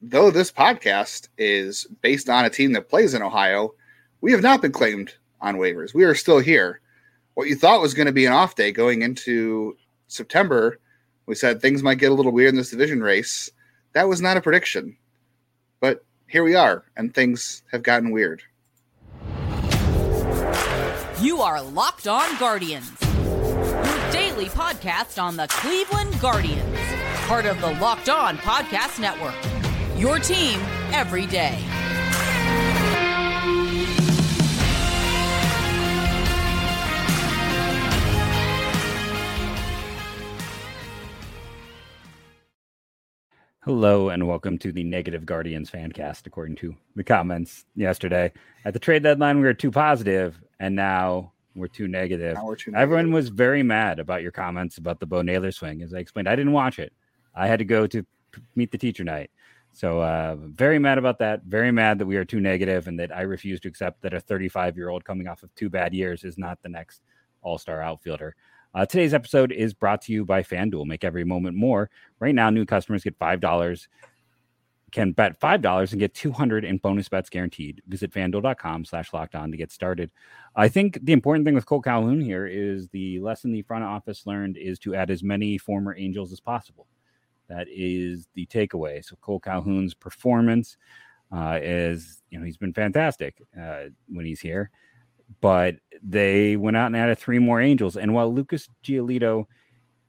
though this podcast is based on a team that plays in Ohio, we have not been claimed on waivers. We are still here. What you thought was going to be an off day going into September, we said things might get a little weird in this division race. That was not a prediction. But here we are, and things have gotten weird. You are Locked On Guardians, your daily podcast on the Cleveland Guardians, part of the Locked On Podcast Network. Your team every day. Hello and welcome to the Negative Guardians fancast. According to the comments yesterday, at the trade deadline, we were too positive, and now we're too negative. We're too Everyone negative. was very mad about your comments about the Bo Naylor swing. As I explained, I didn't watch it. I had to go to p- meet the teacher night. So, uh, very mad about that. Very mad that we are too negative and that I refuse to accept that a 35 year old coming off of two bad years is not the next all star outfielder. Uh, today's episode is brought to you by FanDuel. Make every moment more. Right now, new customers get $5 can bet $5 and get 200 in bonus bets guaranteed. Visit fanduel.com slash locked on to get started. I think the important thing with Cole Calhoun here is the lesson the front office learned is to add as many former Angels as possible. That is the takeaway. So Cole Calhoun's performance uh, is, you know, he's been fantastic uh, when he's here, but they went out and added three more Angels. And while Lucas Giolito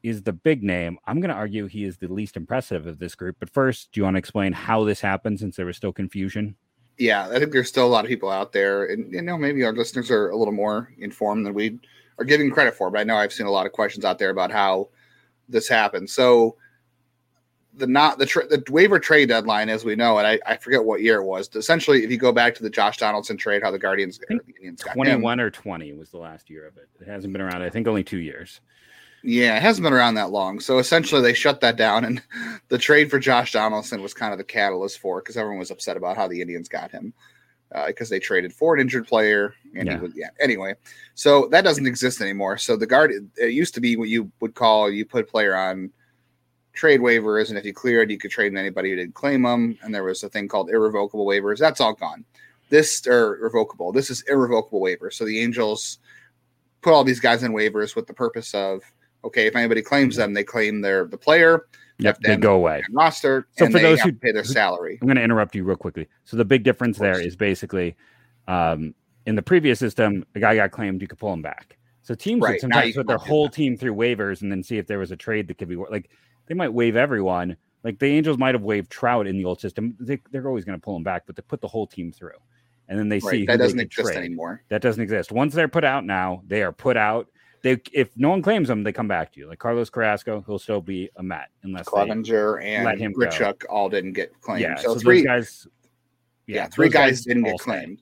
is the big name. I'm going to argue he is the least impressive of this group. But first, do you want to explain how this happened since there was still confusion? Yeah, I think there's still a lot of people out there, and you know, maybe our listeners are a little more informed than we are giving credit for. But I know I've seen a lot of questions out there about how this happened. So the not the tra- the waiver trade deadline, as we know, and I, I forget what year it was. Essentially, if you go back to the Josh Donaldson trade, how the Guardians, the Indians got 21 or 20 was the last year of it. It hasn't been around, I think, only two years. Yeah, it hasn't been around that long. So essentially, they shut that down, and the trade for Josh Donaldson was kind of the catalyst for it because everyone was upset about how the Indians got him uh, because they traded for an injured player, and Yeah. he would yeah. Anyway, so that doesn't exist anymore. So the guard it used to be what you would call you put a player on trade waivers, and if you cleared, you could trade anybody who didn't claim them, and there was a thing called irrevocable waivers. That's all gone. This or revocable. This is irrevocable waivers. So the Angels put all these guys in waivers with the purpose of okay, if anybody claims them, they claim their the player Yep, they go away. roster, So for those who- pay their salary. I'm going to interrupt you real quickly. So the big difference there is basically um, in the previous system, a guy got claimed, you could pull him back. So teams Right, would sometimes put their whole that. team through waivers and then see if there was a trade that could be like they might waive everyone. Like the Angels might have waived Trout in the old system. They, they're always going to pull him back, but they put the whole team through, and then they see Right, who that doesn't exist trade. anymore. That doesn't exist. Once they're put out now, they are put out. They if no one claims them, they come back to you. Like Carlos Carrasco, he'll still be a Met unless Clevinger and let him. Grichuk all didn't get claimed. yeah. so, So, three, guys, yeah, three those guys, didn't get claimed.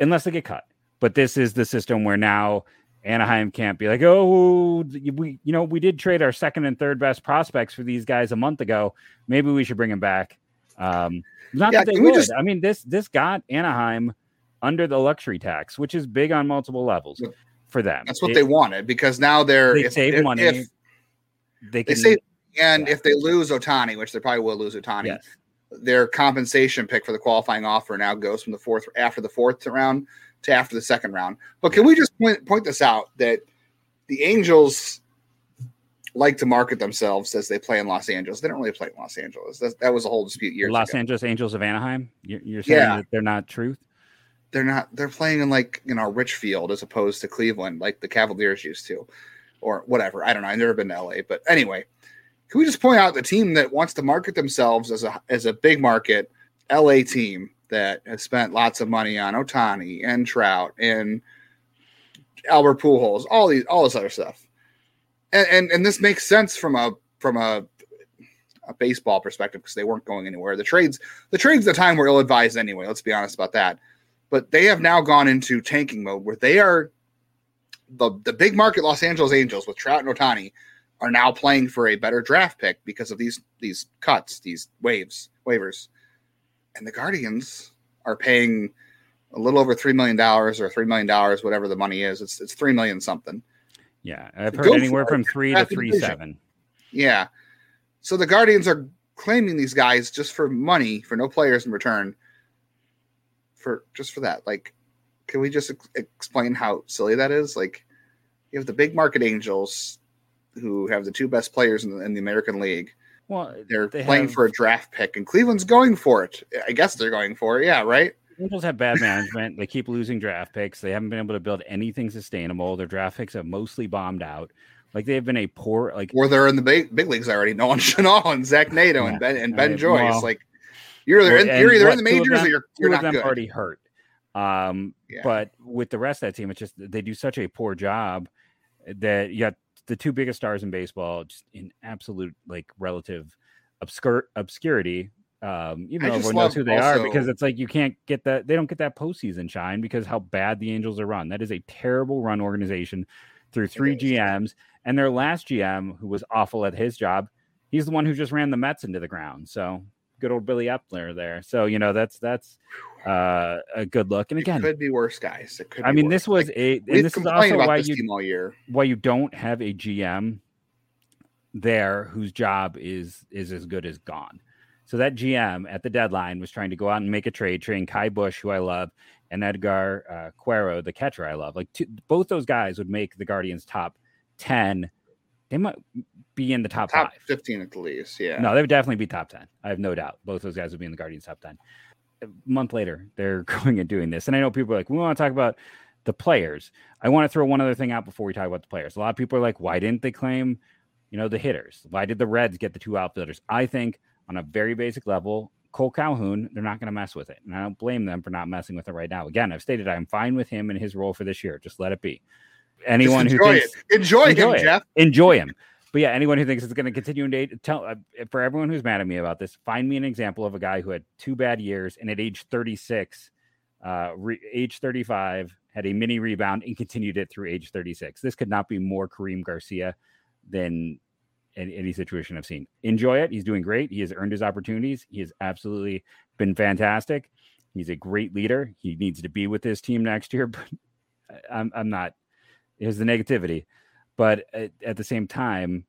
unless they get cut. But this is the system where now Anaheim can't be like, oh, we you know we did trade our second and third best prospects for these guys a month ago. Maybe we should bring them back. Um, not Yeah, that they can would. just- I mean, this this got Anaheim under the luxury tax, which is big on multiple levels for them. That's what It- they wanted because now they're they if, save if, money. If they they save, and yeah. if they lose Ohtani, which they probably will lose Ohtani, yes. their compensation pick for the qualifying offer now goes from the fourth after the fourth round to after the second round. But can we just point point this out that the Angels like to market themselves as they play in Los Angeles. They don't really play in Los Angeles. That, that was a whole dispute years Los ago. Angeles Angels of Anaheim. You're, you're saying Yeah. that they're not truth. they're not they're playing in like you know Richfield as opposed to Cleveland like the Cavaliers used to or whatever I don't know I've never been to LA but anyway can we just point out the team that wants to market themselves as a as a big market LA team that has spent lots of money on Ohtani and Trout and Albert Pujols all these all this other stuff and and, and this makes sense from a from a a baseball perspective because they weren't going anywhere. The trades, the trades at the time were ill advised anyway. Let's be honest about that but they have now gone into tanking mode where they are the the big market Los Angeles Angels with Trout and Ohtani are now playing for a better draft pick because of these these cuts, these waves, waivers. And the Guardians are paying a little over three million dollars or three million dollars, whatever the money is. It's it's three million something. Yeah, I've heard anywhere from three to three division. seven. Yeah. So the Guardians are claiming these guys just for money for no players in return for just for that like can we just ex- explain how silly that is like you have the big market angels who have the two best players in the, in the american league Well, they're they playing have- for a draft pick and cleveland's going for it i guess they're going for it yeah right Angels have bad management. they keep losing draft picks. They haven't been able to build anything sustainable. Their draft picks have mostly bombed out. Like they've been a poor like or they're in the big, big leagues already nolan schanuel and zach neto Yeah. and ben and I ben mean, joyce well- like you're either, in, you're either what, in the majors them- or you're, you're not good already hurt. Um, Yeah. but with the rest of that team, it's just they do such a poor job that you got the two biggest stars in baseball just in absolute like relative obscure obscurity. Um, even though everyone knows who they are, because it's like you can't get that they don't get that postseason shine because how bad the Angels are run. That is a terrible run organization through three. GMs, and their last GM, who was awful at his job, he's the one who just ran the Mets into the ground. So good old Billy Eppler there. So you know that's that's uh, a good look. And again, it again, could be worse guys it could I mean, worse. this was Like, a and this is also why you team all year why you don't have a GM there whose job is is as good as gone. So that GM at the deadline was trying to go out and make a trade, trading Ky Bush, who I love, and Edgar uh, Quero, the catcher I love. Like two, both those guys would make the Guardians top ten. They might be in the top, top five. 15 at the least yeah No, they would definitely be top 10. I have no doubt. Both those guys would be in the Guardians top 10. A month later, they're going and doing this. And I know people are like, we want to talk about the players. I want to throw one other thing out before we talk about the players. A lot of people are like, why didn't they claim, you know, the hitters? Why did the Reds get the two outfielders? I think on a very basic level, Cole Calhoun, they're not going to mess with it. And I don't blame them for not messing with it right now. Again, I've stated I'm fine with him and his role for this year. Just let it be. Anyone Just who enjoy thinks it enjoy, enjoy him it. jeff enjoy him. But yeah, anyone who thinks it's going to continue in date, tell uh, for everyone who's mad at me about this, find me an example of a guy who had two bad years and at age 36, uh, re- age 35, had a mini rebound and continued it through age 36. This could not be more Kareem Garcia than any, any situation I've seen. Enjoy it. He's doing great. He has earned his opportunities. He has absolutely been fantastic. He's a great leader. He needs to be with his team next year, but I'm, I'm not. Here's the negativity but at, at the same time,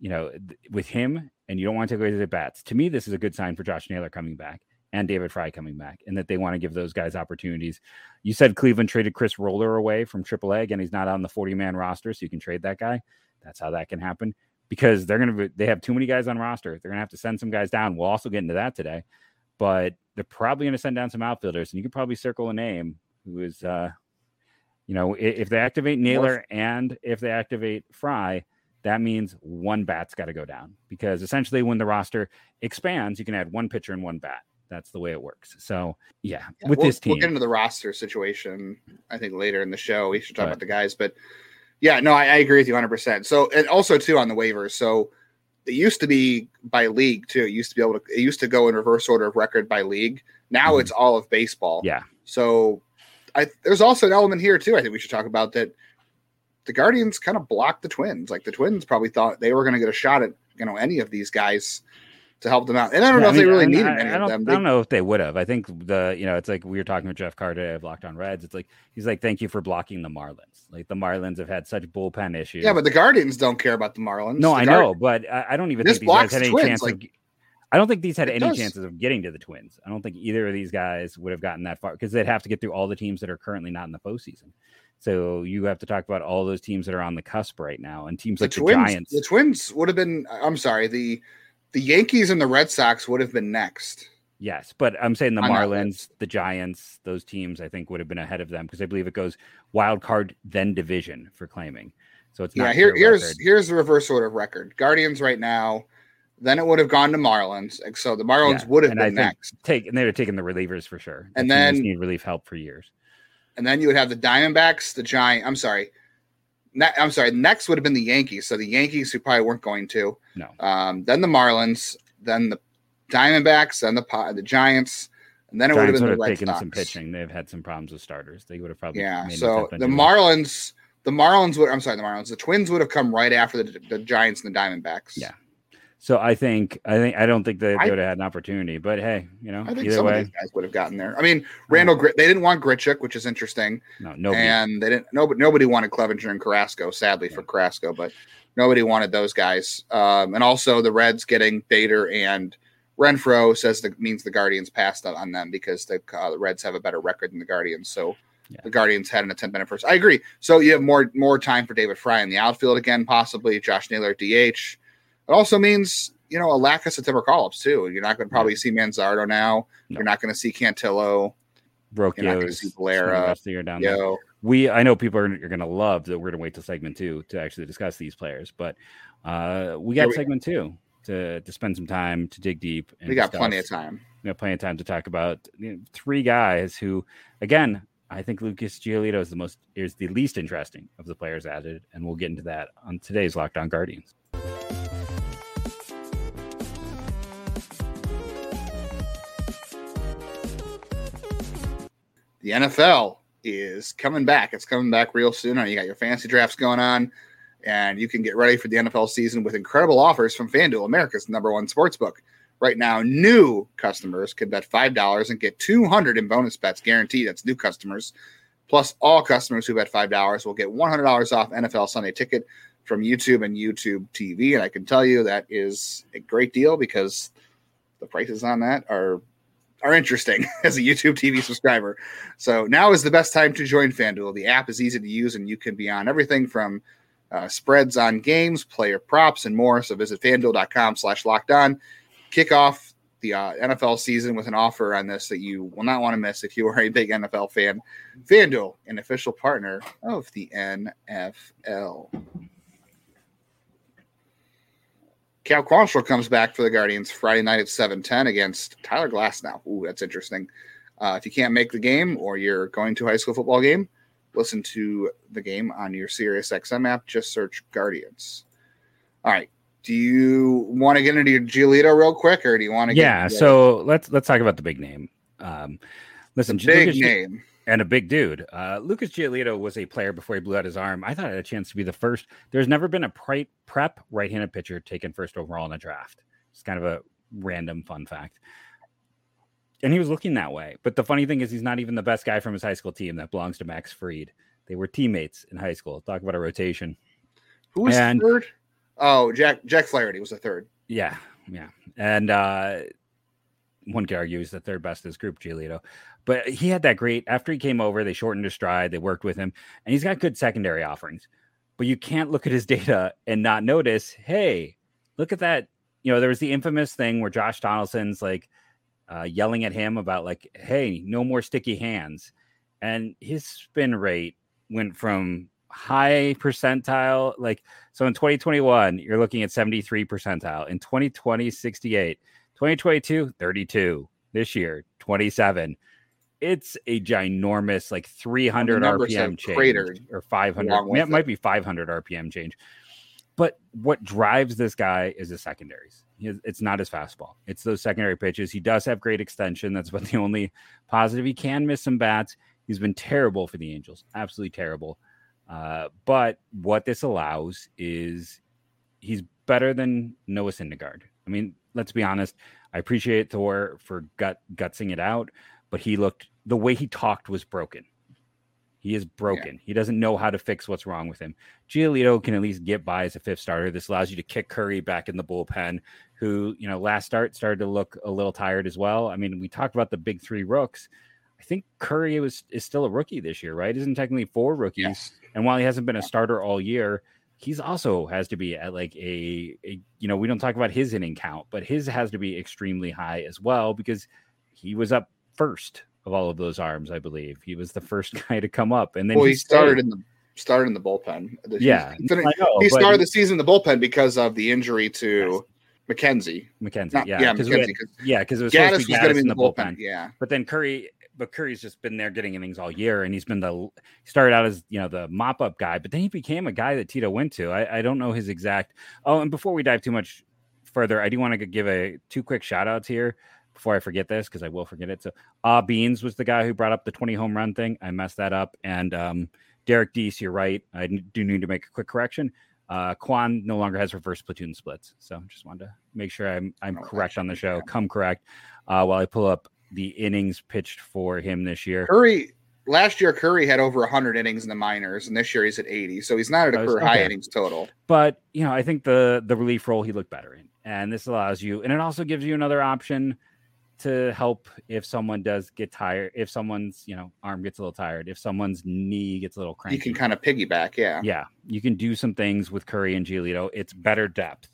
you know, th- with him, and you don't want to take away his at bats. To me, this is a good sign for Josh Naylor coming back and David Fry coming back, and that they want to give those guys opportunities. You said Cleveland traded Chris Roller away from AAA, and he's not on the 40 man roster, so you can trade that guy. That's how that can happen because they're going to, they have too many guys on roster. They're going to have to send some guys down. We'll also get into that today, but they're probably going to send down some outfielders, and you could probably circle a name who is, uh, you know, if they activate Naylor and if they activate Fry, that means one bat's got to go down because essentially when the roster expands, you can add one pitcher and one bat. That's the way it works. So yeah, Yeah, with we'll, this team, we'll get into the roster situation i think later in the show we should talk Right. about the guys but yeah no I, I agree with you 100% so and also too on the waivers so it used to be by league too it used to be able to it used to go in reverse order of record by league now Mhm. it's all of baseball yeah, So I there's also an element here too. I think we should talk about that. The Guardians kind of blocked the Twins. Like the Twins probably thought they were going to get a shot at you know any of these guys to help them out. And I don't Yeah, know if they really I- needed I, any I of don't, them. I don't know if they would have. I think the you know it's like we were talking with Jeff Carter of Locked On Reds. It's like he's like, thank you for blocking the Marlins. Like the Marlins have had such bullpen issues. yeah, but the Guardians don't care about the Marlins. no, The I know, but I, I don't even This think these guys had any Twins, chance. like- of, I don't think these had It any does. chances of getting to the Twins. I don't think either of these guys would have gotten that far because they'd have to get through all the teams that are currently not in the postseason. So you have to talk about all those teams that are on the cusp right now, and teams The like the Giants. The Twins would have been. I'm sorry. The the Yankees and the Red Sox would have been next. Yes, but I'm saying the Marlins, the Giants, those teams I think would have been ahead of them because I believe it goes wild card then division for claiming. So it's Yeah, not here, here's record. here's the reverse order of record. Guardians right now. Then it would have gone to Marlins. So the Marlins Yeah, would have been next. take and they'd have taken the relievers for sure. And The then- need relief help for years. and then you would have the Diamondbacks, the Giant. I'm sorry, ne- I'm sorry. Next would have been the Yankees. So the Yankees, who probably weren't going to. No. Um, then the Marlins, then the Diamondbacks, then the the Giants, and then it would have Giants been would the have Red taken Sox. some pitching. They've had some problems with starters. They would have probably Yeah. So the Marlins, the Marlins would. I'm sorry, the Marlins. The Twins would have come right after the, the Giants and the Diamondbacks. Yeah. So I think I think I don't think they, they would have had an opportunity. But hey, you know, I think either some of these guys would have gotten there. I mean, Randall. Grit They didn't want Grichuk, which is interesting. no, nobody. and they didn't nobody nobody wanted Clevinger and Carrasco, sadly for Carrasco, but nobody wanted those guys. Um, and also the Reds getting Bader and Renfroe says that means the Guardians passed on them because the, uh, the Reds have a better record than the Guardians. So yeah. the Guardians had an attempt at first. I agree. So you have more more time for David Fry in the outfield again, possibly Josh Naylor DH. It also means you know a lack of September call ups too. You're not going to probably see Manzardo now. No. You're not going to see Cantillo. Rocchio. You're not going to see Valera. down Yo. there. We I know people are, are going to love that we're going to wait till segment two to actually discuss these players, but uh, we got we, segment two to to spend some time to dig deep. we got plenty of time. We got plenty of time to talk about you know, three guys who, again, I think Lucas Giolito is the most is the least interesting of the players added, and we'll get into that on today's Locked On Guardians. The NFL is coming back. It's coming back real soon. You got your fantasy drafts going on and you can get ready for the NFL season with incredible offers from FanDuel, America's number one sports book. Right now, new customers can bet $5 and get 200 in bonus bets guaranteed. That's new customers. Plus, all customers who bet $5 will get $100 off NFL Sunday ticket from YouTube and YouTube TV. And I can tell you that is a great deal because the prices on that are are interesting as a YouTube TV subscriber. So now is the best time to join FanDuel. The app is easy to use and you can be on everything from uh, spreads on games, player props, and more. So visit fanduel.com slash locked on. Kick off the uh, NFL season with an offer on this that you will not want to miss if you are a big NFL fan. FanDuel, an official partner of the NFL. Cal Quantrill comes back for the Guardians Friday night at 7:10 against Tyler Glasnow. Ooh, that's interesting. Uh, if you can't make the game or you're going to a high school football game, listen to the game on your Sirius XM app. Just search Guardians. All right. Do you want to get into your Giolito real quick, or do you want to? Yeah. so let's let's talk about the big name. Um, listen, the big Lucas, name and a big dude. Uh, Lucas Giolito was a player before he blew out his arm. I thought I had a chance to be the first. There's never been a prep prep right-handed pitcher taken first overall in a draft. It's kind of a random fun fact and he was looking that way. But the funny thing is, he's not even the best guy from his high school team that belongs to Max Fried. They were teammates in high school. Talk about a rotation. Who was and, third? Oh, Jack Jack Flaherty was the third. Yeah, yeah, and uh, one could argue he's the third best in his group, Giolito. But he had that great after he came over. They shortened his stride. They worked with him, and he's got good secondary offerings. But you can't look at his data and not notice. Hey, look at that. You know, there was the infamous thing where Josh Donaldson's like uh, yelling at him about like, "Hey, no more sticky hands," and his spin rate went from high percentile like so in 2021 you're looking at 73 percentile in 2020 68 2022 32 this year 27 it's a ginormous like 300 rpm change or 500 it might be 500 rpm change but what drives this guy is the secondaries it's not his fastball. It's those secondary pitches. He does have great extension. That's about the only positive. He can miss some bats. He's been terrible for the Angels, absolutely terrible. Uh, but what this allows is he's better than Noah Syndergaard. I mean, let's be honest. I appreciate Thor for gut gutsing it out, but he looked the way he talked was broken. He is broken. Yeah. He doesn't know how to fix what's wrong with him. Giolito can at least get by as a fifth starter. This allows you to kick Curry back in the bullpen, who, you know, last start started to look a little tired as well. I mean, we talked about the big three rooks. I think Curry was is still a rookie this year, right? Isn't technically four rookies. Yes. And while he hasn't been a starter all year, he's also has to be at like a, a you know, we don't talk about his inning count, but his has to be extremely high as well because he was up first of all of those arms, I believe. He was the first guy to come up, and then well, he, he started in the started in the bullpen. Yeah, he, know, he started the season in the bullpen because of the injury to yes. McKenzie. McKenzie, Not, yeah, yeah, had, yeah, because it was Gattis supposed to be in the, bullpen. bullpen. Yeah, but then Curry, but Curry's just been there getting innings all year, and he's been the started out as you know the mop up guy, but then he became a guy that Tito went to. I, I don't know his exact. Oh, and before we dive too much further, I do want to give a two quick shout outs here before I forget this because I will forget it. So, Ah Beans was the guy who brought up the 20 home run thing. I messed that up. And um, Derek Deese, you're right. I do need to make a quick correction. Uh, Kwan no longer has reverse platoon splits. So, just wanted to make sure I'm I'm oh, correct on the show. Come correct uh, while I pull up the innings pitched for him this year. Curry last year Curry had over 100 innings in the minors, and this year he's at 80. So he's not at a Oh, career high innings total. But you know, I think the the relief role he looked better in, and this allows you, and it also gives you another option to help if someone does get tired, if someone's you know arm gets a little tired, if someone's knee gets a little cranky. You can kind of piggyback, yeah. yeah, you can do some things with Curry and Giolito. It's better depth.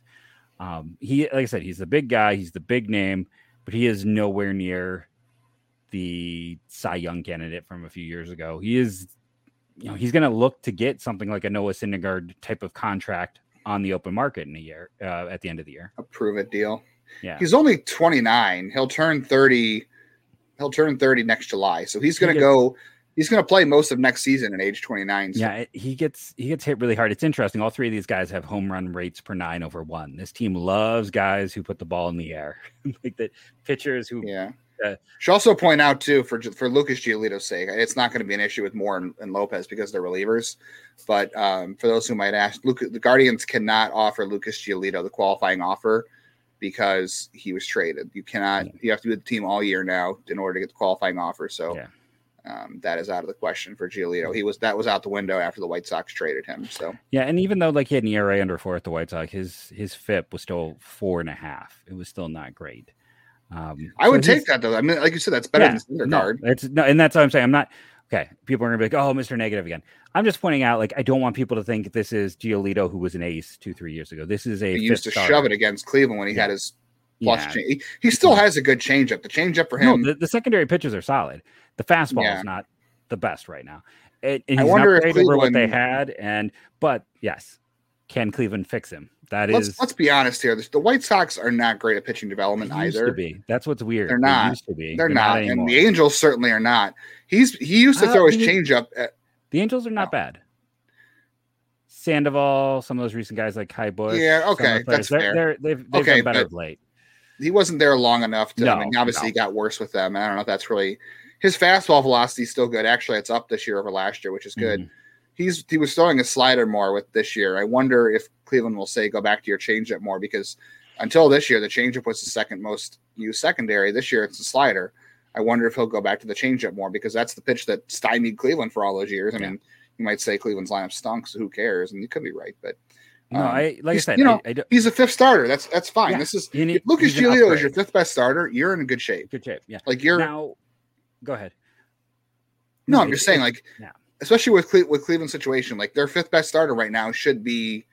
Um, he, like I said, he's the big guy, he's the big name, but he is nowhere near the Cy Young candidate from a few years ago. He is, you know, he's going to look to get something like a Noah Syndergaard type of contract on the open market in a year uh, at the end of the year. A prove it deal. Yeah, He's only 29. He'll turn 30. He'll turn 30 next July. So he's going to go. He's going to play most of next season at age 29. So Yeah, he gets he gets hit really hard. It's interesting. All three of these guys have home run rates per nine over one. This team loves guys who put the ball in the air, like the pitchers who. Yeah. Uh, Should also point out too for for Lucas Giolito's sake, it's not going to be an issue with Moore and, and Lopez because they're relievers. But um, for those who might ask, Luke, the Guardians cannot offer Lucas Giolito the qualifying offer because he was traded. You cannot. You have to be with the team all year now in order to get the qualifying offer. So Yeah. Um, that is out of the question for Giolito. He was that was out the window after the White Sox traded him. So Yeah, and even though like he had an ERA under four at the White Sox, his his FIP was still four and a half. It was still not great. Um, I would take that though. I mean, like you said, that's better yeah, than no, Syndergaard. it's no, and that's what I'm saying. I'm not okay. People are gonna be like, "Oh, Mr. Negative again." I'm just pointing out, like, I don't want people to think this is Giolito, who was an ace two, three years ago. This is a He used to fifth shove it against Cleveland when he Yeah. had his plus Yeah. change. He, still has a good changeup. The changeup for No, him. the, the secondary pitches are solid. The fastball Yeah. is not the best right now. It, and I he's wonder if over what they had. And but yes, can Cleveland fix him? That let's is let's be honest here. The, White Sox are not great at pitching development either. to be. That's what's weird. They're They not. used to be. They're, not, and the Angels certainly are not. He's he used to Uh, throw his changeup. At, The Angels are not No. bad. Sandoval, some of those recent guys like Ky Bush. Yeah, okay, that's they're, fair. They're, they've they've Okay, done better but- of late. He wasn't there long enough to. I No, mean, obviously, no. he got worse with them. I don't know if that's really his fastball velocity is still good. Actually, it's up this year over last year, which is good. Mhm. He's he was throwing a slider more with this year. I wonder if Cleveland will say go back to your changeup more because until this year, the changeup was the second most used secondary. This year, it's the slider. I wonder if he'll go back to the changeup more because that's the pitch that stymied Cleveland for all those years. I Yeah. mean, you might say Cleveland's lineup stunk, so who cares? And you could be right, but No, um, I like I said, you know, I, I don't, he's a fifth starter. That's that's fine. Yeah. This is you need, Lucas Giolito is your fifth best starter. You're in good shape. good shape. Yeah. Like you're Now, go ahead. no, I'm just saying like yeah. especially with Cle- with Cleveland's situation, like their fifth best starter right now should be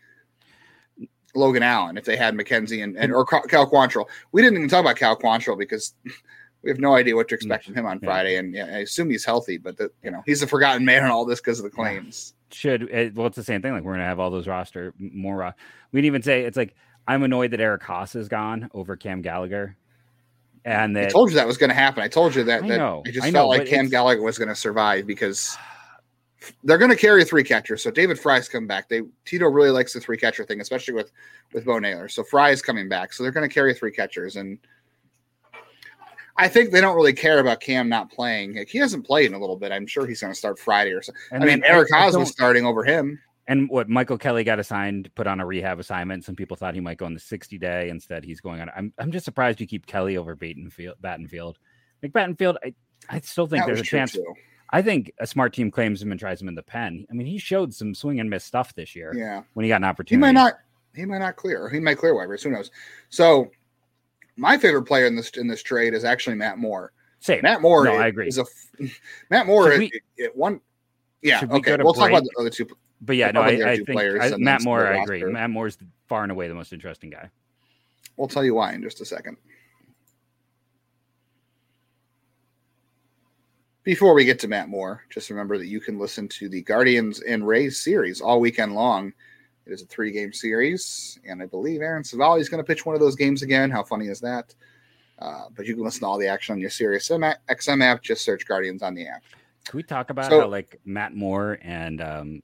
Logan Allen if they had McKenzie and, and or Cal Quantrill. We didn't even talk about Cal Quantrill because we have no idea what to expect from him on. Friday, and yeah, I assume he's healthy, but the, you know he's a forgotten man in all this because of the claims. Should it, well it's the same thing like we're gonna have all those roster more ro- we didn't even say it's like i'm annoyed that eric haase is gone over cam gallagher and I told you that was going to happen. I told you that. I that know, I just I felt know, like Cam Gallagher was going to survive because they're going to carry three catchers. So David Fry's coming back. They Tito really likes the three catcher thing, especially with with Bo Naylor. So Fry is coming back. So they're going to carry three catchers, and I think they don't really care about Cam not playing. Like, he hasn't played in a little bit. I'm sure he's going to start Friday or something. I mean, Eric Haase was starting over him. and what michael kelly got assigned put on a rehab assignment some people thought he might go on the 60 day instead he's going on i'm, I'm just surprised you keep kelly over Battenfield, battenfield like battenfield i, I still think That there's a chance too. i think a smart team claims him and tries him in the pen i mean he showed some swing and miss stuff this year Yeah. when he got an opportunity. He might not. He might not clear. He might clear waivers. Who knows? So, my favorite player in this in this trade is actually Matt Moore. Same. Matt Moore. No, is, I agree. Is a Matt Moore. Should we- it- one. Yeah. we Okay. We'll talk about the other two. But yeah, no, I, I think I, Matt Moore. I agree. Matt Moore's far and away the most interesting guy. We'll tell you why in just a second. Before we get to Matt Moore, just remember that you can listen to the Guardians and Rays series all weekend long. It is a three game series, and I believe Aaron Civale is going to pitch one of those games again. How funny is that? Uh, but you can listen to all the action on your Sirius XM app. Just search Guardians on the app. Can we talk about So- how like Matt Moore and um,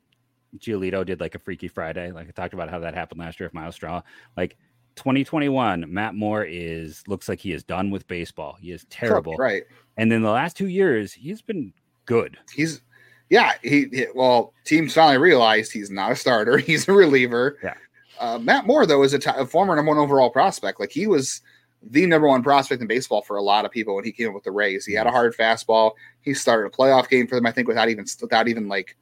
Giolito did like a Freaky Friday? Like I talked about how that happened last year with Myles Straw. Like 2021, Matt Moore is looks like he is done with baseball. He is terrible. Right. And then the last two years, he's been good. He's, yeah, he, he- well, teams finally realized he's not a starter. He's a reliever. Yeah. Uh, Matt Moore, though, is a, t- a former number one overall prospect. Like he was the number one prospect in baseball for a lot of people when he came up with the Rays. He had a hard fastball. He started a playoff game for them, I think, without even without even like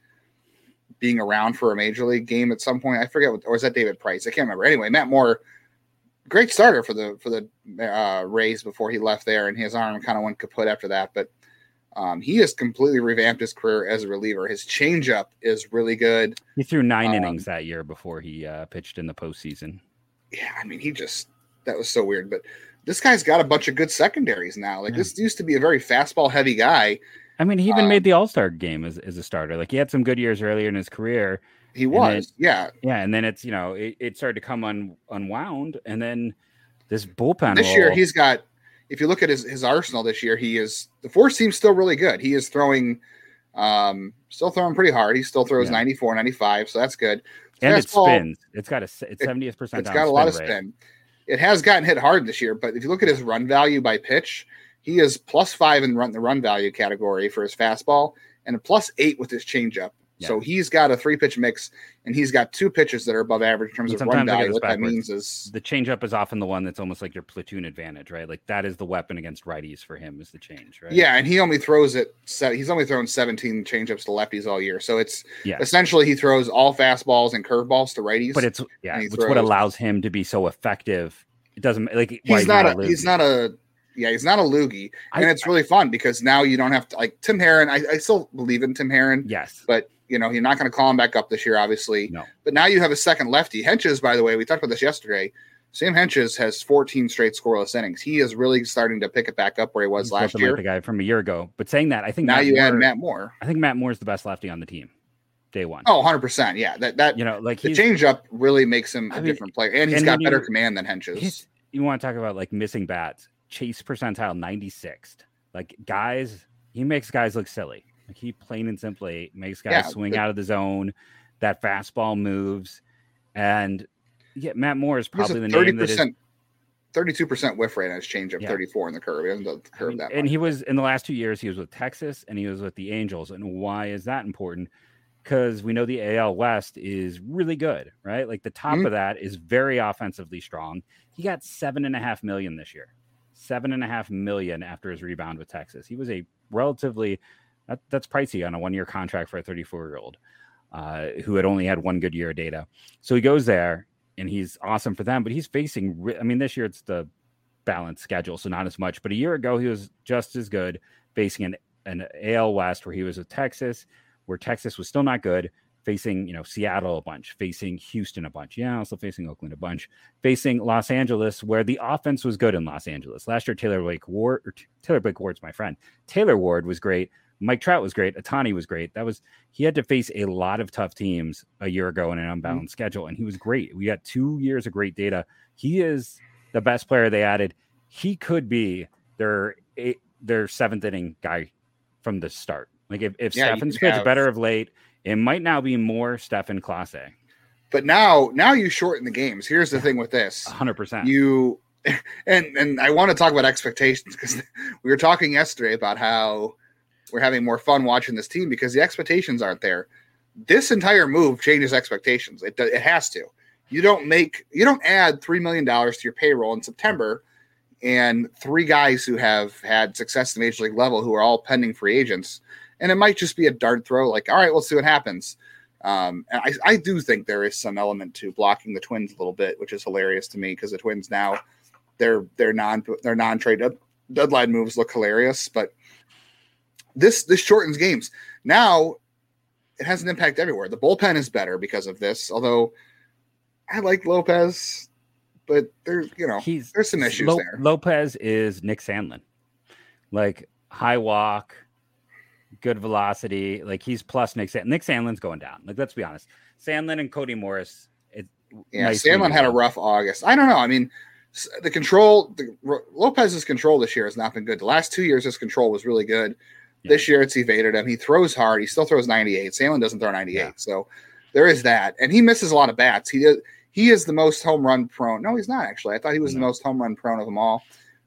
being around for a major league game at some point. I forget what, or was that David Price? I can't remember. Anyway, Matt Moore, great starter for the for the uh, Rays before he left there, and his arm kind of went kaput after that. But um, he has completely revamped his career as a reliever. His changeup is really good. He threw nine Um, innings that year before he uh, pitched in the postseason. Yeah, I mean, he just that was so weird. But this guy's got a bunch of good secondaries now. Like Yeah. this used to be a very fastball heavy guy. I mean, he even Um, made the All Star game as, as a starter. Like he had some good years earlier in his career. He was, yeah. Yeah, and then it's you know it, it started to come un, unwound, and then this bullpen. This year he's got. If you look at his, his arsenal this year, he is the four-seam still really good. He is throwing, um, still throwing pretty hard. He still throws Yeah. 94, 95, so that's good. and it spins. It's got a it's It- seventieth percentile. It's got a lot of rate. spin. It has gotten hit hard this year, but if you look at his run value by pitch, he is plus five in run the run value category for his fastball and a plus eight with his changeup. So he's got a three pitch mix and he's got two pitches that are above average in terms And of run I value. What that means is The changeup is often the one that's almost like your platoon advantage, right? Like that is the weapon against righties for him is the change, right? yeah, and he only throws it. He's only thrown 17 changeups to lefties all year. So it's yeah. essentially he throws all fastballs and curveballs to righties. But it's yeah, it's what allows him to be so effective. It doesn't like he's not a he's not a yeah he's not a loogie, I- and it's really fun because now you don't have to like Tim Herrin. I, I still believe in Tim Herrin. yes. but you know, you're not going to call him back up this year, obviously. No. But now you have a second lefty. Hentges, by the way, we talked about this yesterday. Sam Hentges has 14 straight scoreless innings. He is really starting to pick it back up where he was He's last nothing like year. the guy from a year ago. But saying that, I think Now Matt you add Moore- Matt Moore. I think Matt Moore is the best lefty on the team, day one. Oh, 100 percent. Yeah, that that you know, like the changeup really makes him a I mean, different player, and he's and got better you- command than Hentges. you want to talk about like missing bats, chase percentile 96th. Like guys, he makes guys look silly. Like he plain and simply makes guys Yeah, swing out of the zone. That fastball moves, and yeah, Matt Moore is probably the 30 name that is. percent, 32 percent whiff rate on his changeup, Yeah. 34 in the curve. He hasn't done the I curve mean, that and much. he was in the last two years. He was with Texas and he was with the Angels. And why is that important? Because we know the AL West is really good, right? Like the top Mhm. of that is very offensively strong. He got seven and a half million this year, seven and a half million after his rebound with Texas. He was a relatively that, that's pricey on a one year contract for a 34 year old uh, who had only had one good year of data. So he goes there and he's awesome for them. But he's facing, I mean, this year it's the balanced schedule, so not as much. But a year ago, he was just as good, facing an, an AL West where he was with Texas, where Texas was still not good, facing you know Seattle a bunch, facing Houston a bunch, yeah, also facing Oakland a bunch, facing Los Angeles, where the offense was good in Los Angeles last year. Taylor Blake Ward, Taylor Blake Ward's my friend. Taylor Ward was great. Mike Trout was great. Ohtani was great. That was he had to face a lot of tough teams a year ago in an mm-hmm. unbalanced schedule, and he was great. We got two years of great data. He is the best player they added. He could be their eight, their seventh inning guy from the start. Like if, if Yeah, can pitched better of late, it might now be more Stephan Clase. but now, now you shorten the games. Here's the thing with this: hundred percent. you and and I want to talk about expectations because we were talking yesterday about how we're having more fun watching this team because the expectations aren't there. This entire move changes expectations. It it has to. You don't make you don't add three million dollars to your payroll in September, and three guys who have had success at the major league level who are all pending free agents, and it might just be a dart throw. Like, all right, let's see what happens. Um, and I, I do think there is some element to blocking the Twins a little bit, which is hilarious to me because the Twins now their their non their non trade deadline moves look hilarious, but this this shortens games. Now it has an impact everywhere. The bullpen is better because of this, although I like Lopez, but there's you know He's there's some issues Lo- there. Lopez is Nick Sandlin, like high walk, good velocity. Like he's plus Nick. Sand- Nick Sandlin's going down. Like let's be honest, Sandlin and Cody Morris. It, Yeah, nice Sandlin had a rough August. I don't know. I mean, the control, the Lopez's control this year has not been good. The last two years, his control was really good. Yeah. This year, it's evaded him. He throws hard. He still throws 98. Sandlin doesn't throw 98. Yeah. So there is that. And he misses a lot of bats. He did, he is the most home run prone. No, he's not actually. I thought he was the most home run prone of them all.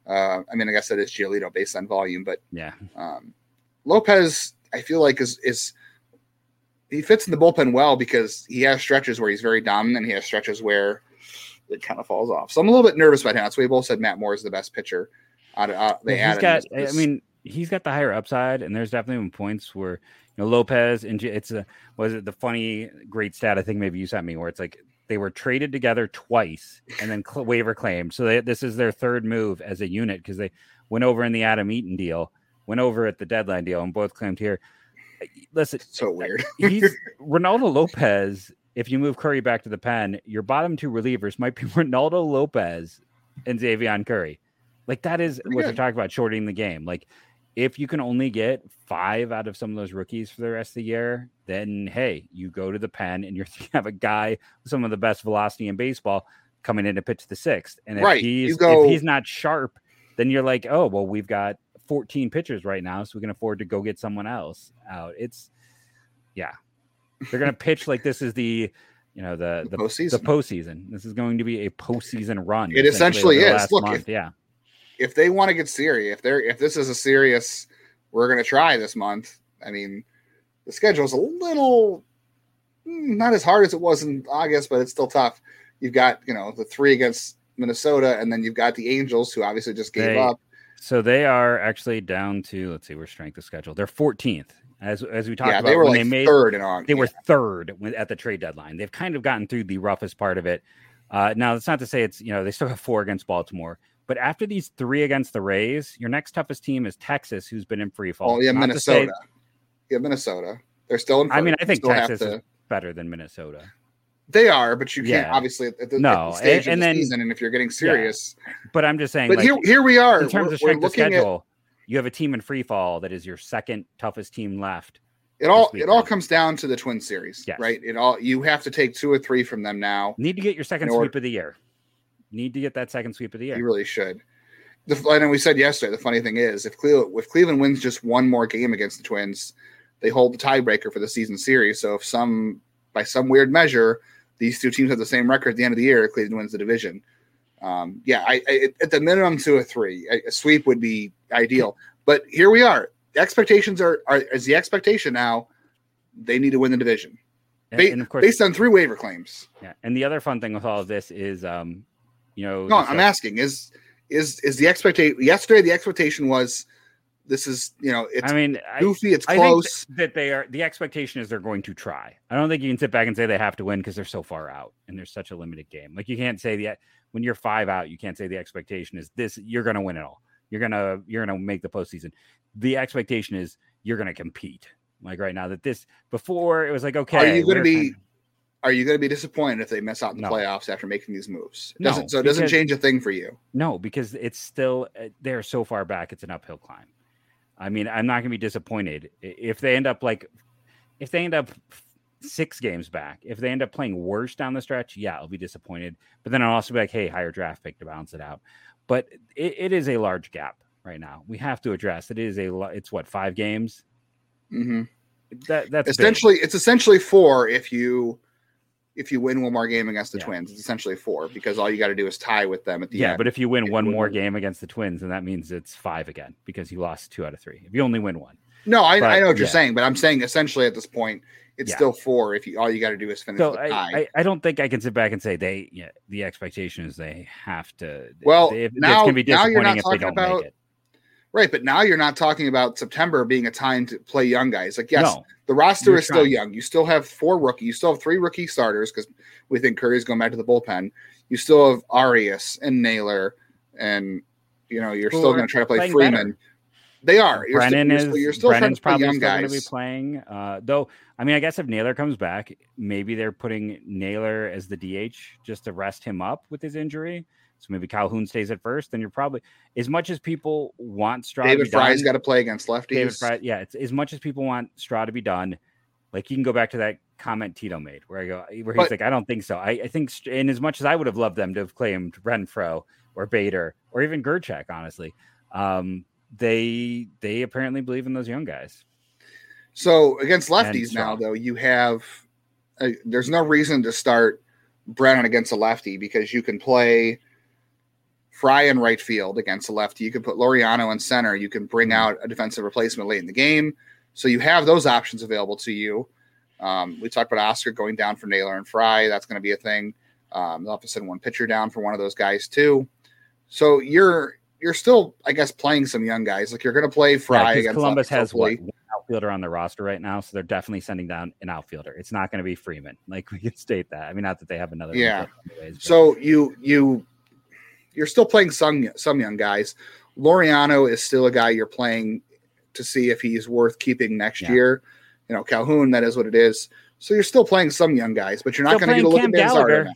Uh, I mean, I guess that is Giolito based on volume, but Yeah, um, Lopez, I feel like is is he fits in the bullpen well because he has stretches where he's very dominant. And he has stretches where it kind of falls off. So I'm a little bit nervous about him. That's why we both said Matt Moore is the best pitcher. Out of, out, they he's added got. I mean, he's got the higher upside, and there's definitely been points where you know Lopez and it's a was it the funny great stat I think maybe you sent me where it's like they were traded together twice and then cl- waiver claimed. So they, this is their third move as a unit because they went over in the Adam Eaton deal, went over at the deadline deal, and both claimed here. Listen, so weird. he's Reynaldo Lopez. If you move Curry back to the pen, your bottom two relievers might be Reynaldo Lopez and Xzavion Curry. Like that is Pretty what you're talking about, shorting the game. Like if you can only get five out of some of those rookies for the rest of the year, then hey, you go to the pen and you're you have a guy with some of the best velocity in baseball coming in to pitch the sixth. And if Right, he's go- if he's not sharp, then you're like, oh well, we've got 14 pitchers right now, so we can afford to go get someone else out. It's yeah, they're gonna pitch like this is the you know the The the, postseason. the postseason. This is going to be a postseason run. It essentially is. Look, month. if- yeah, if they want to get serious, if they're if this is a serious, we're going to try this month. I mean, the schedule is a little mm, not as hard as it was in August, but it's still tough. You've got you know the three against Minnesota, and then you've got the Angels, who obviously just gave They- up. so they are actually down to let's see, where's strength of schedule? They're 14th. As as we talked Yeah, about they were when like they made third in August. they were third at the trade deadline. They've kind of gotten through the roughest part of it. Uh, now, that's not to say it's you know they still have four against Baltimore, but after these three against the Rays, your next toughest team is Texas, who's been in free fall. Oh yeah, Not to say- Minnesota. Yeah, Minnesota. They're still in. I mean. I think Texas to- is better than Minnesota. They are, but you can't Yeah. obviously at the, at the No, stage and- of the then- season. And if you're getting serious, But I'm just saying, but like, here here we are. in terms We're- of strength of looking at- schedule, you have a team in free fall that is your second toughest team left. It all it all comes down to the Twin Series, Yes. right? It all you have to take two or three from them now. Need to get your second sweep of the year. Need to get that second sweep of the year. You really should. The, and we said yesterday. The funny thing is, if Cleveland if Cleveland wins just one more game against the Twins, they hold the tiebreaker for the season series. So if some by some weird measure these two teams have the same record at the end of the year, Cleveland wins the division. Um, yeah, I, I, at the minimum two or three, a, a sweep would be ideal. But here we are. The expectations are, are is the expectation now. They need to win the division and, Ba- and of course, based on three waiver claims. yeah. And the other fun thing with all of this is, um, you know, No, I'm uh, asking is is is the expectation yesterday? The expectation was this is you know it's I mean, I, goofy, it's I think close. th- that they are. The expectation is they're going to try. I don't think you can sit back and say they have to win because they're so far out and there's such a limited game. Like you can't say the when you're five out, you can't say the expectation is this. You're going to win it all. You're gonna you're gonna make the postseason. The expectation is you're going to compete. Like right now, that this before it was like okay, are you gonna be- kind Are you going to be disappointed if they miss out in the No. playoffs after making these moves? It No, doesn't, so it doesn't because- change a thing for you. No, because it's still uh, they're so far back. It's an uphill climb. I mean, I'm not going to be disappointed if they end up like if they end up six games back. If they end up playing worse down the stretch, yeah, I'll be disappointed. But then I'll also be like, hey, higher draft pick to balance it out. But it, it is a large gap right now. We have to address it. Is a it's what five games. hmm That that's big. Essentially, it's essentially four if you if you win one more game against the Yeah. Twins. It's essentially four because all you got to do is tie with them at the Yeah, end. but if you win If one you more win- game against the Twins, then that means it's five again because you lost two out of three. If you only win one. no, I, I know what you're yeah. saying, but I'm saying essentially at this point, it's Yeah. still four if you all you got to do is finish So the I, tie. I, I don't think I can sit back and say they yeah the expectation is they have to Well, they- it's gonna be now you're not disappointing if they don't about- make it. Right, but now you're not talking about September being a time to play young guys. Like yes, No, The roster is still young. You still have four rookie. You still have three rookie starters because we think Curry's going back to the bullpen. You still have Arias and Naylor, and you know you're Who still going to try to play Freeman. better. They are. You're Brennan still, is you're, still- Brennan's trying probably young still going to be playing. Uh, though I mean, I guess if Naylor comes back, maybe they're putting Naylor as the DH just to rest him up with his injury. So maybe Calhoun stays at first. Then you're probably as much as people want Straw. to David be Fry's got to play against lefties. David Fry, yeah, it's as much as people want Straw to be done. Like you can go back to that comment Tito made, where I go, where he's But- like, I don't think so. I, I think, and as much as I would have loved them to have claimed Renfroe or Bader or even Grichuk, honestly, um, they they apparently believe in those young guys. So against lefties now, though, you have uh, there's no reason to start Brennan against a lefty because you can play Fry in right field against the lefty. You can put Laureano in center. You can bring Mhm. out a defensive replacement late in the game. So you have those options available to you. Um, we talked about Oscar going down for Naylor and Fry. That's going to be a thing. Um, they'll have to send one pitcher down for one of those guys too. So you're you're still, I guess, playing some young guys. Like you're going to play Fry Yeah, against Columbus Lubbock, has what, hopefully. one outfielder on the roster right now, so they're definitely sending down an outfielder. It's not going to be Freeman. Like we can state that. I mean, not that they have another. Yeah. anyways, So you you you're still playing some some young guys. Laureano is still a guy you're playing to see if he's worth keeping next Yeah. year. You know, Calhoun, that is what it is. So you're still playing some young guys, but you're not going to get a look playing at Cam Manzardo. Gallagher. now.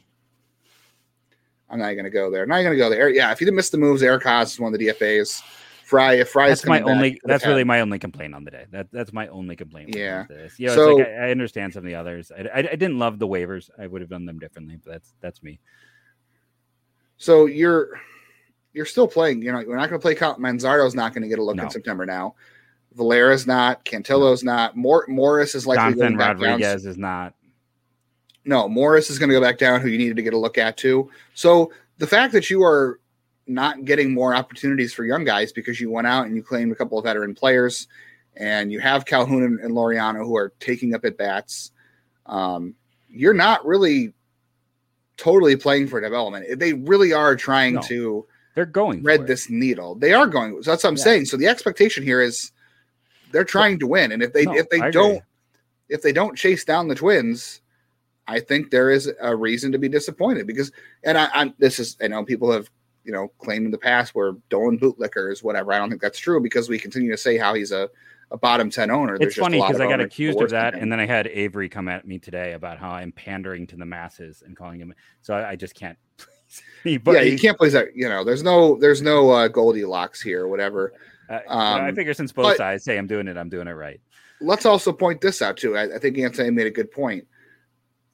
I'm not going to go there. I'm not going to go there. Yeah, if you didn't miss the moves, Eric Haase is one of the DFAs. Fry, if Fry's that's my coming back, only. you could've That's had- really my only complaint on the day. That that's my only complaint. Yeah. this. You know, So- it's like I, I understand some of the others. I, I, I didn't love the waivers. I would have done them differently. But that's that's me. So you're you're still playing. You know, you're not going to play. Manzardo's not going to get a look No. in September now. Valera's not. Cantillo's not. Mor- Morris is likely Jonathan going back down. Rodriguez is not. No, Morris is going to go back down, who you needed to get a look at too. So the fact that you are not getting more opportunities for young guys because you went out and you claimed a couple of veteran players, and you have Calhoun and, and Laureano who are taking up at bats, um, you're not really totally playing for development. They really are trying No. to They're going. thread this needle. They are going. So that's what I'm Yeah. saying. So the expectation here is they're trying to win, and if they No, if they I don't if they don't chase down the Twins, I think there is a reason to be disappointed because and I, I'm this is I know people have you know claimed in the past where Dolan bootlickers whatever. I don't think that's true because we continue to say how he's a a bottom ten owner. It's funny because I got accused of that, and then I had Avery come at me today about how I'm pandering to the masses and calling him. So I, I just can't. please me, But yeah, you can't please that. You know, there's no there's no uh, Goldilocks here or whatever. uh, you I um, figure since both but- sides say I'm doing it, I'm doing it right. let's also point this out too. I, I think Anthony made a good point.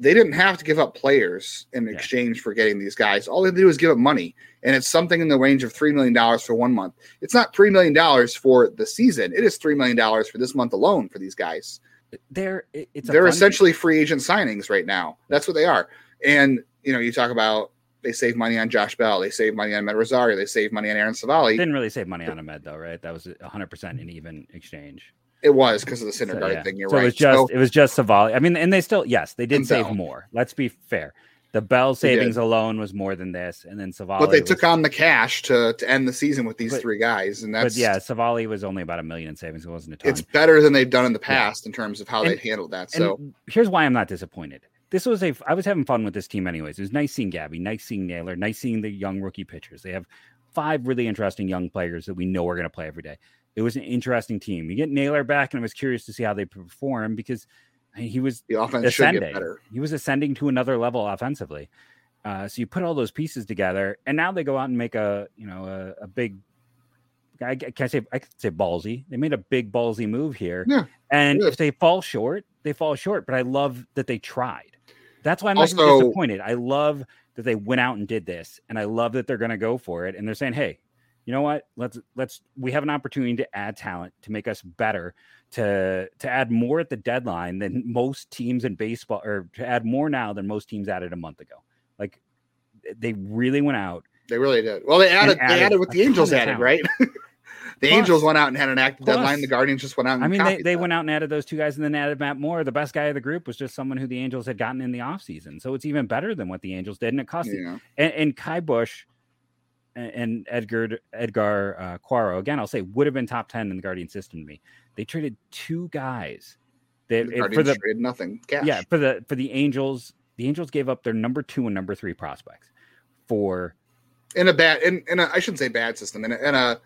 They didn't have to give up players in Yeah. exchange for getting these guys. All they had to do is give up money, and it's something in the range of three million dollars for one month. It's not three million dollars for the season. It is three million dollars for this month alone for these guys. They're it's They're essentially free agent signings right now. That's what they are. And you know, you talk about they save money on Josh Bell, they save money on Amed Rosario, they save money on Aaron Civale. didn't really save money on Amed though, right? That was 100 percent an even exchange. It was because of the So, Syndergaard yeah. thing. You're so right. it was just So- it was just Civale. I mean, and they still yes, they did save Bell. more. Let's be fair. The Bell savings alone was more than this, and then Civale. but they was- took on the cash to, to end the season with these But- three guys, and But that's yeah, Civale was only about a million in savings. It wasn't a ton. it's better than they've done in the past in terms of how And- they've handled that. So here's why I'm not disappointed. This was a I was having fun with this team anyways. It was nice seeing Gabby, nice seeing Naylor, nice seeing the young rookie pitchers. They have five really interesting young players that we know are going to play every day. It was an interesting team. You get Naylor back, and I was curious to see how they perform because he was the offense should ascending. get better. He was ascending to another level offensively. Uh, so you put all those pieces together, and now they go out and make a you know a, a big. I, can I say I could say ballsy. They made a big ballsy move here, Yeah, and if they fall short, they fall short. But I love that they tried. That's why I'm not Also- disappointed. I love that they went out and did this, and I love that they're going to go for it. And they're saying, "Hey, you know what? Let's let's we have an opportunity to add talent to make us better, to to add more at the deadline than most teams in baseball, or to add more now than most teams added a month ago. Like they really went out. They really did. Well, they added, they added what the Angels added, right? the Plus- Angels went out and had an active plus- deadline. The Guardians just went out and I mean, they, they that. went out and added those two guys and then added Matt Moore. The best guy of the group was just someone who the Angels had gotten in the offseason. So it's even better than what the Angels did. And it cost Yeah. and, and Ky Bush and, Edgar Edgar uh, Quero again. I'll say would have been top ten in the Guardian system to me. They traded two guys that The for the traded nothing. Cash. yeah for the for the Angels. The Angels gave up their number two and number three prospects for. in a bad, in, in a, I shouldn't say bad system, in a, in a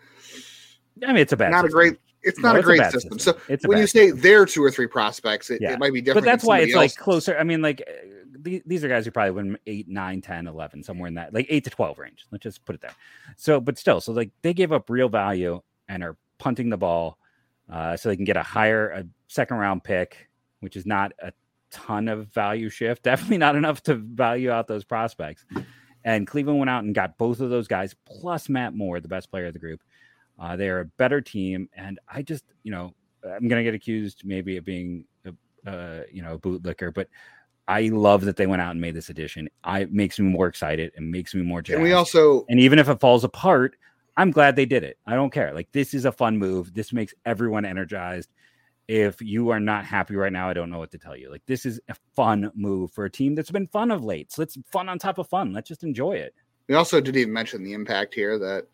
I mean, it's a bad. not a system. great, it's No, not a it's a great bad system. system. So It's when you say their two or three prospects, it, Yeah. it might be different. but that's why it's like closer. I mean, like these are guys who probably win 8, 9, 10, 11, somewhere in that like 8 to 12 range. Let's just put it there. So, but still, so like they gave up real value and are punting the ball uh, so they can get a higher a second round pick, which is not a ton of value shift. Definitely not enough to value out those prospects. And Cleveland went out and got both of those guys plus Matt Moore, the best player of the group. Uh, they're a better team, and I just, you know, I'm gonna get accused maybe of being, a, uh, you know, bootlicker, but I love that they went out and made this edition. I it makes me more excited and makes me more. and we also and even if it falls apart, I'm glad they did it. I don't care. Like this is a fun move. This makes everyone energized. if you are not happy right now, I don't know what to tell you. Like this is a fun move for a team that's been fun of late. So it's fun on top of fun. Let's just enjoy it. We also didn't even mention the impact here that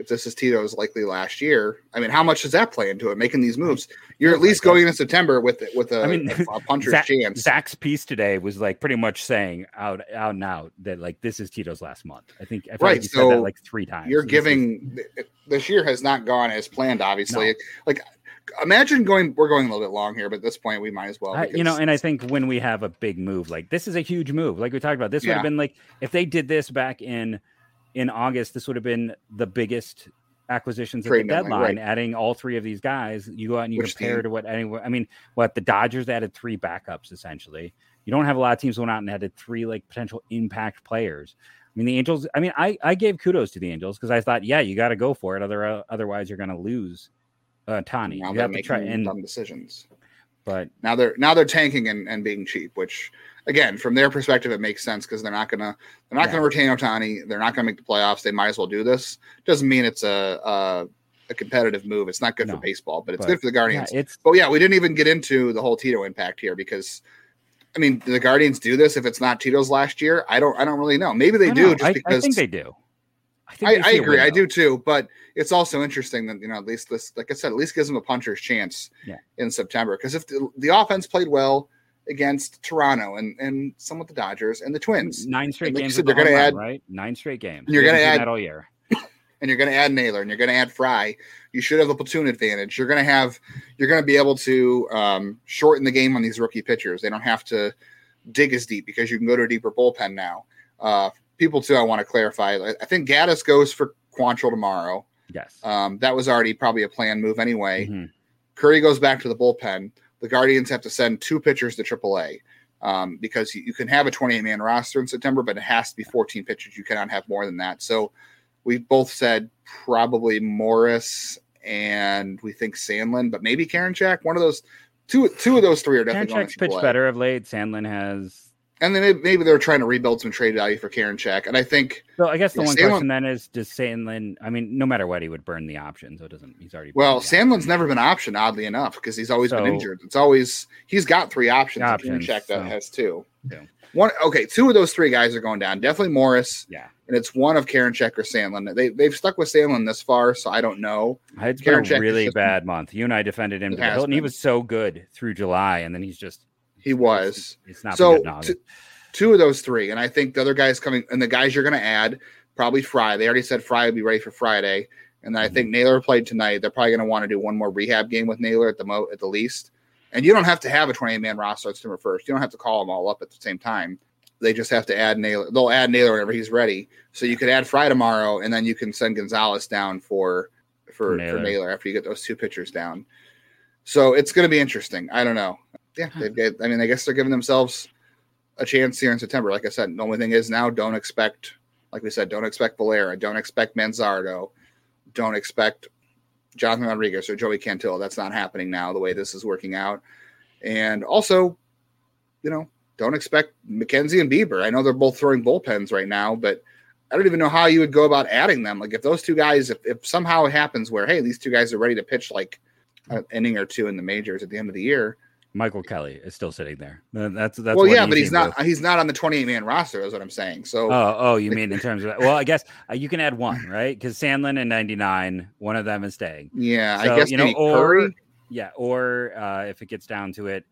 if this is Tito's likely last year, I mean, how much does that play into it? Making these moves, you're at least going into September with it with a, I mean, a, a puncher's Zach, chance. Zach's piece today was like pretty much saying out out and out that like this is Tito's last month. I think I Right, like so like three times. You're This is- giving this year has not gone as planned. Obviously, No. like imagine going. We're going a little bit long here, but at this point, we might as well. I, you know, and I think when we have a big move like this is a huge move. Like we talked about, this would have been like if they did this back in in August, this would have been the biggest acquisitions at the deadline, right. Adding all three of these guys, you go out and you Which compare team? to what anyone. I mean, what the Dodgers added three backups essentially. You don't have a lot of teams went out and added three like potential impact players. I mean, the Angels. I mean, I I gave kudos to the Angels because I thought, yeah, you got to go for it. Other uh, otherwise, you're going to lose. Uh, Tani, now you have to try and dumb decisions. But Now they're now they're tanking and, and being cheap, which again, from their perspective, it makes sense because they're not gonna they're not Yeah. gonna retain Ohtani. They're not gonna make the playoffs. They might as well do this. Doesn't mean it's a a, a competitive move. It's not good No, for baseball, but it's but- good for the yeah, Guardians. it's But yeah, we didn't even get into the whole Tito impact here because I mean, do the Guardians do this if it's not Tito's last year? I don't I don't really know. Maybe they do know. just I, because I think they do. I, I, I agree. I do too. But it's also interesting that you know at least this, like I said, at least gives them a puncher's chance Yeah. in September. Because if the, the offense played well against Toronto and and some with the Dodgers and the Twins, Nine straight games. said, they're the gonna add- right. Nine straight games. You're gonna add- that all year. and you're going to add Naylor and you're going to add Fry, you should have a platoon advantage. You're going to have you're going to be able to um, shorten the game on these rookie pitchers. They don't have to dig as deep because you can go to a deeper bullpen now. Uh, people too, I want to clarify. I think Gaddis goes for Quantrill tomorrow. Yes. Um, that was already probably a planned move anyway. Mhm. Curry goes back to the bullpen. The Guardians have to send two pitchers to AAA um, because you, you can have a 28 man roster in September, but it has to be 14 pitchers. You cannot have more than that. So we both said probably Morris and we think Sandlin, but maybe Karinchak. One of those two. Two of those three are definitely going Karinchak's to pitched better of late. Sandlin has. And then maybe, they're trying to rebuild some trade value for Karinchak. And I think So I guess the Yeah, one Sandlin- question then is: Does Sandlin? I mean, no matter what, he would burn the option, so it doesn't. He's already. Well. Sandlin's never been option, oddly enough, because he's always been injured. It's always he's got three options. Options, Karinchak so- has two. Yeah. One okay, two of those three guys are going down. Definitely Morris, Yeah, and it's one of Karinchak or Sandlin. They they've stuck with Sandlin this far, so I don't know. it's been a really bad month. You and I defended him to the hilt, and he was so good through July, and then he's just. He was. It's not So been good in August. t- two of those three, and I think the other guys coming, and the guys you're going to add probably Fry. They already said Fry would be ready for Friday, and then I Mhm. think Naylor played tonight. They're probably going to want to do one more rehab game with Naylor at the mo at the least. And you don't have to have a 28 man roster at September 1st. You don't have to call them all up at the same time. They just have to add Naylor. They'll add Naylor whenever he's ready. So you could add Fry tomorrow, and then you can send Gonzalez down for for, For for Naylor. Naylor after you get those two pitchers down. So it's going to be interesting. I don't know. Yeah, they've got, I mean, I guess they're giving themselves a chance here in September. Like I said, the only thing is now don't expect, like we said, don't expect Valera, don't expect Manzardo, don't expect Jonathan Rodriguez or Joey Cantillo. That's not happening now the way this is working out. And also, you know, don't expect McKenzie and Bieber. I know they're both throwing bullpens right now, but I don't even know how you would go about adding them. Like if those two guys, if, if somehow it happens where, hey, these two guys are ready to pitch like an inning or two in the majors at the end of the year. Michael Kelly is still sitting there. Uh, That's that's. well, yeah, but he's not. move. He's not on the 28 man roster. Is what I'm saying. So Oh, oh, you mean in terms of that? Well, I guess uh, you can add one, right? Because Sandlin and 99, one of them is staying. yeah, So, I guess you know, or Curry. yeah, or uh, if it gets down to it,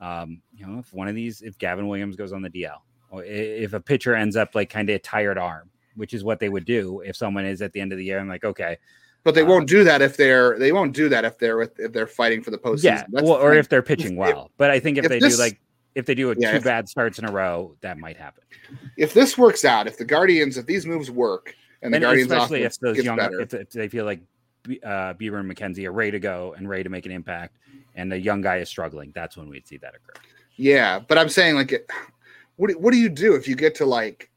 um, you know, if one of these, if Gavin Williams goes on the DL, or if a pitcher ends up like kind of a tired arm, which is what they would do if someone is at the end of the year. I'm like, okay, But they um, won't do that if they're they won't do that if they're with if they're fighting for the postseason. yeah, well, or if they're pitching if- well. But I think if, if they this- do like if they do a Yeah, two if- bad starts in a row, that might happen. if this works out, if the Guardians, if these moves work, and the and Guardians especially if those young, if, if they feel like uh, Bieber and McKenzie are ready to go and ready to make an impact, and the young guy is struggling, that's when we'd see that occur. yeah. But I'm saying like, what what do you do if you get to like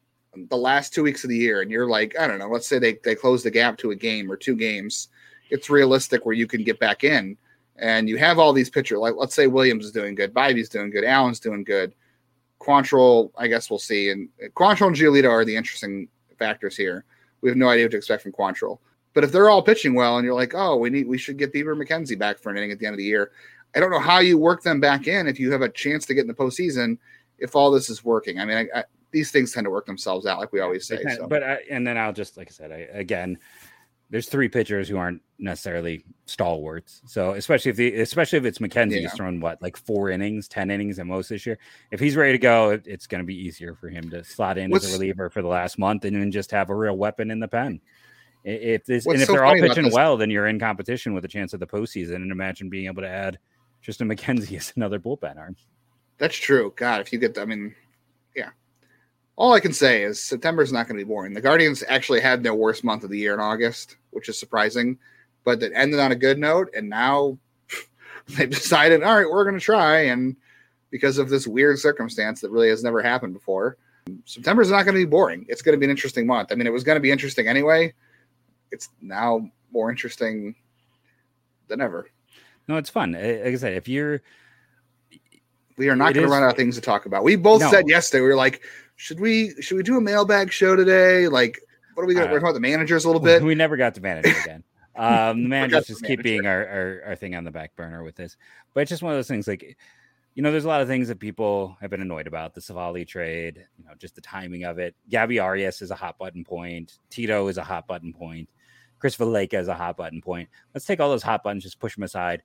the last two weeks of the year and you're like, I don't know, let's say they they close the gap to a game or two games, it's realistic where you can get back in, and you have all these pitchers. Like let's say Williams is doing good, Bibee's doing good, Allen's doing good. Quantrill, I guess we'll see. And Quantrill and Giolito are the interesting factors here. We have no idea what to expect from Quantrill. But if they're all pitching well and you're like, oh, we need we should get Bieber McKenzie back for an inning at the end of the year, I don't know how you work them back in if you have a chance to get in the postseason if all this is working. I mean, I, I, these things tend to work themselves out, like we always say. Kind of, so. But I, and then I'll just like I said, I, again, there's three pitchers who aren't necessarily stalwarts. So especially if the especially if it's McKenzie yeah. thrown what like four innings, ten innings at most this year. If he's ready to go, it, it's going to be easier for him to slot in What's, as a reliever for the last month and then just have a real weapon in the pen. If this and if so they're all pitching well, then you're in competition with a chance of the postseason. And imagine being able to add Triston McKenzie as another bullpen arm. That's true. God, if you get, I mean, yeah. All I can say is September is not going to be boring. The Guardians actually had their worst month of the year in August, which is surprising, but it ended on a good note. And now they've decided, all right, we're going to try. And because of this weird circumstance that really has never happened before, September is not going to be boring. It's going to be an interesting month. I mean, it was going to be interesting anyway. It's now more interesting than ever. No, it's fun. Eh, like I said, if you're we are not going to run out of things to talk about. We both no. said yesterday we were like, should we should we do a mailbag show today? Like, what are we going to uh, talk about the managers a little bit? We never got to manage again. Um, the managers just keep being our, our, our thing on the back burner with this, but it's just one of those things. Like, you know, there's a lot of things that people have been annoyed about the Civale trade. You know, just the timing of it. Gabby Arias is a hot button point. Tito is a hot button point. Chris Valaika is a hot button point. Let's take all those hot buttons, just push them aside.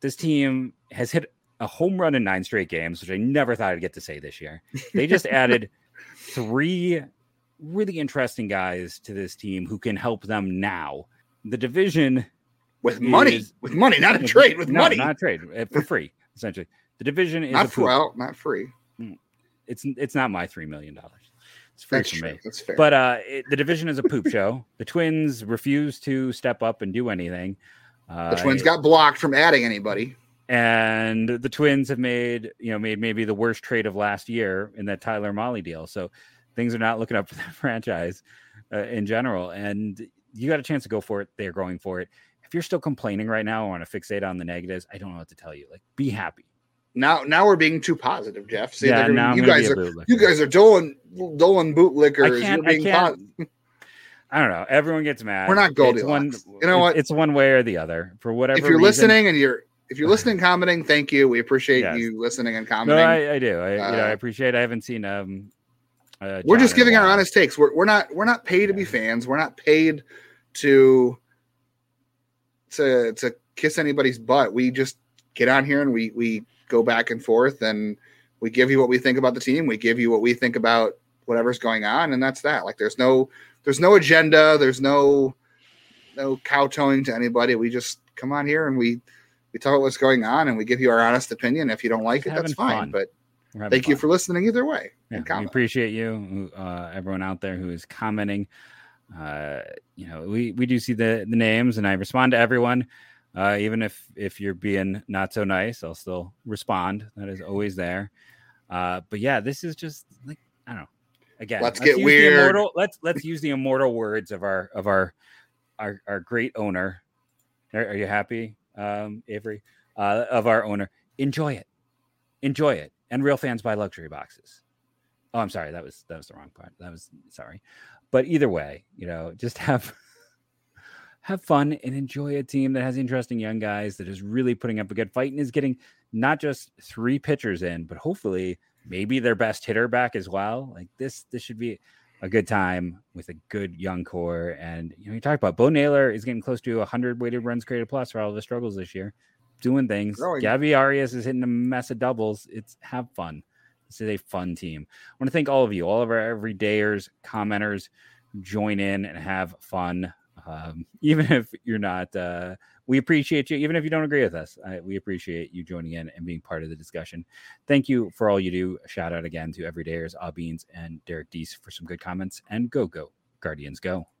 This team has hit a home run in nine straight games, which I never thought I'd get to say this year. They just added three really interesting guys to this team who can help them now. The division with money, is, with money, not a trade, with no, money, not a trade uh, for free. Essentially, the division is not for, well, not free. Mm, it's it's not my three million dollars. It's free That's for true. me. That's fair. But uh, it, the division is a poop show. The Twins refuse to step up and do anything. Uh, the Twins got blocked from adding anybody and the Twins have made you know made maybe the worst trade of last year in that Tyler Mahle deal. So things are not looking up for that franchise uh, in general. And you got a chance to go for it. They're going for it. If you're still complaining right now, I want to fixate on the negatives. I don't know what to tell you. Like, be happy. Now, now we're being too positive, Jeff. See, yeah, now you guys are you guys are Dolan Dolan bootlickers. You're being positive. I don't know. Everyone gets mad. We're not Goldilocks. One, you know what? It's one way or the other. For whatever. If you're reason, listening and you're if you're listening, commenting, thank you. We appreciate yes. you listening and commenting. No, I, I do. I, uh, you know, I uh, appreciate. I haven't seen. Um, uh, we're just giving our honest takes. We're, we're not we're not paid to be fans. We're not paid to to to kiss anybody's butt. We just get on here and we we go back and forth and we give you what we think about the team. We give you what we think about whatever's going on, and that's that. Like there's no there's no agenda. There's no no kowtowing to anybody. We just come on here and we we talk about what's going on and we give you our honest opinion. If you don't like it, that's fine. Fun. But thank fun. you for listening either way. Yeah, we appreciate you, uh, everyone out there who is commenting. Uh, you know, we, we do see the, the names and I respond to everyone. Uh, even if if you're being not so nice, I'll still respond. That is always there. Uh, but yeah, this is just like I don't know. Again, let's, let's get weird. Immortal, let's let's use the immortal words of our of our our, our great owner. Are, are you happy? Um, Avery, uh, of our owner. Enjoy it, enjoy it. And real fans buy luxury boxes. Oh, I'm sorry, that was that was the wrong part. That was sorry, but either way, you know, just have have fun and enjoy a team that has interesting young guys that is really putting up a good fight and is getting not just three pitchers in, but hopefully maybe their best hitter back as well. Like this, this should be a good time with a good young core. And you know, you talk about Bo Naylor is getting close to 100 weighted runs created plus for all of his struggles this year, doing things. Growing. Gabby Arias is hitting a mess of doubles. It's have fun. This is a fun team. I want to thank all of you, all of our everydayers, commenters, join in and have fun. Um, even if you're not, uh, we appreciate you. Even if you don't agree with us, I, we appreciate you joining in and being part of the discussion. Thank you for all you do. Shout out again to everydayers, Beans, and Derek Deese for some good comments. And go, go, Guardians, go.